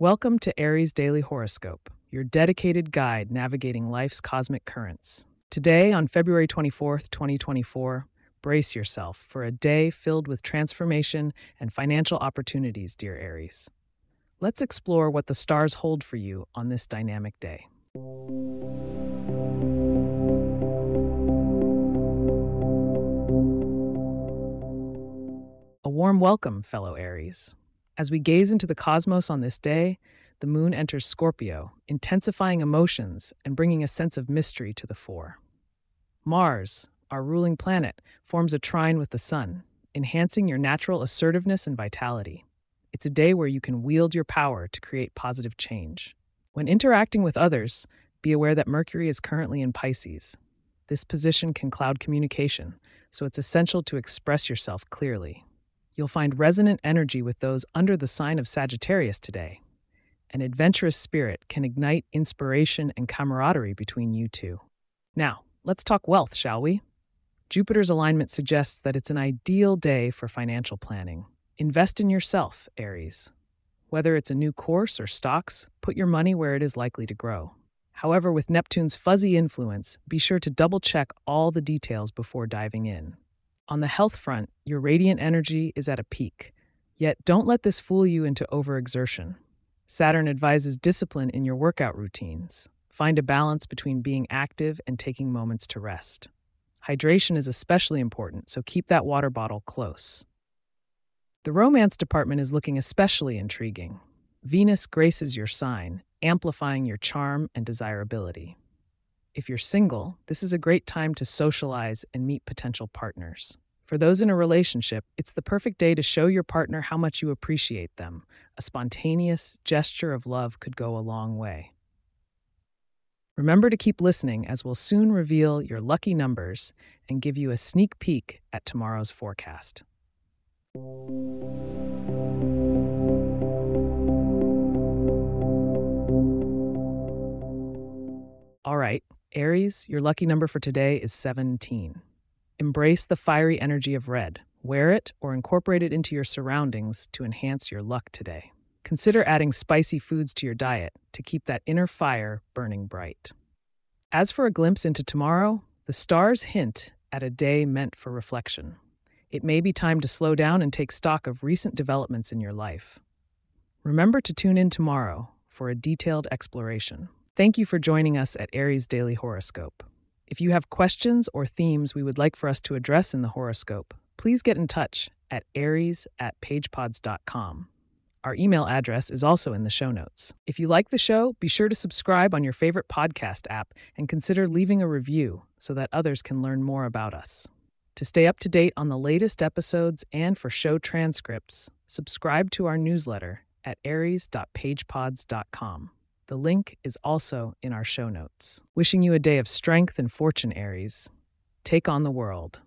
Welcome to Aries Daily Horoscope, your dedicated guide navigating life's cosmic currents. Today, on February 24th, 2024, brace yourself for a day filled with transformation and financial opportunities, dear Aries. Let's explore what the stars hold for you on this dynamic day. A warm welcome, fellow Aries. As we gaze into the cosmos on this day, the moon enters Scorpio, intensifying emotions and bringing a sense of mystery to the fore. Mars, our ruling planet, forms a trine with the sun, enhancing your natural assertiveness and vitality. It's a day where you can wield your power to create positive change. When interacting with others, be aware that Mercury is currently in Pisces. This position can cloud communication, so it's essential to express yourself clearly. You'll find resonant energy with those under the sign of Sagittarius today. An adventurous spirit can ignite inspiration and camaraderie between you two. Now, let's talk wealth, shall we? Jupiter's alignment suggests that it's an ideal day for financial planning. Invest in yourself, Aries. Whether it's a new course or stocks, put your money where it is likely to grow. However, with Neptune's fuzzy influence, be sure to double check all the details before diving in. On the health front, your radiant energy is at a peak. Yet don't let this fool you into overexertion. Saturn advises discipline in your workout routines. Find a balance between being active and taking moments to rest. Hydration is especially important, so keep that water bottle close. The romance department is looking especially intriguing. Venus graces your sign, amplifying your charm and desirability. If you're single, this is a great time to socialize and meet potential partners. For those in a relationship, it's the perfect day to show your partner how much you appreciate them. A spontaneous gesture of love could go a long way. Remember to keep listening as we'll soon reveal your lucky numbers and give you a sneak peek at tomorrow's forecast. Aries, your lucky number for today is 17. Embrace the fiery energy of red. Wear it or incorporate it into your surroundings to enhance your luck today. Consider adding spicy foods to your diet to keep that inner fire burning bright. As for a glimpse into tomorrow, the stars hint at a day meant for reflection. It may be time to slow down and take stock of recent developments in your life. Remember to tune in tomorrow for a detailed exploration. Thank you for joining us at Aries Daily Horoscope. If you have questions or themes we would like for us to address in the horoscope, please get in touch at aries at pagepods.com. Our email address is also in the show notes. If you like the show, be sure to subscribe on your favorite podcast app and consider leaving a review so that others can learn more about us. To stay up to date on the latest episodes and for show transcripts, subscribe to our newsletter at aries.pagepods.com. The link is also in our show notes. Wishing you a day of strength and fortune, Aries. Take on the world.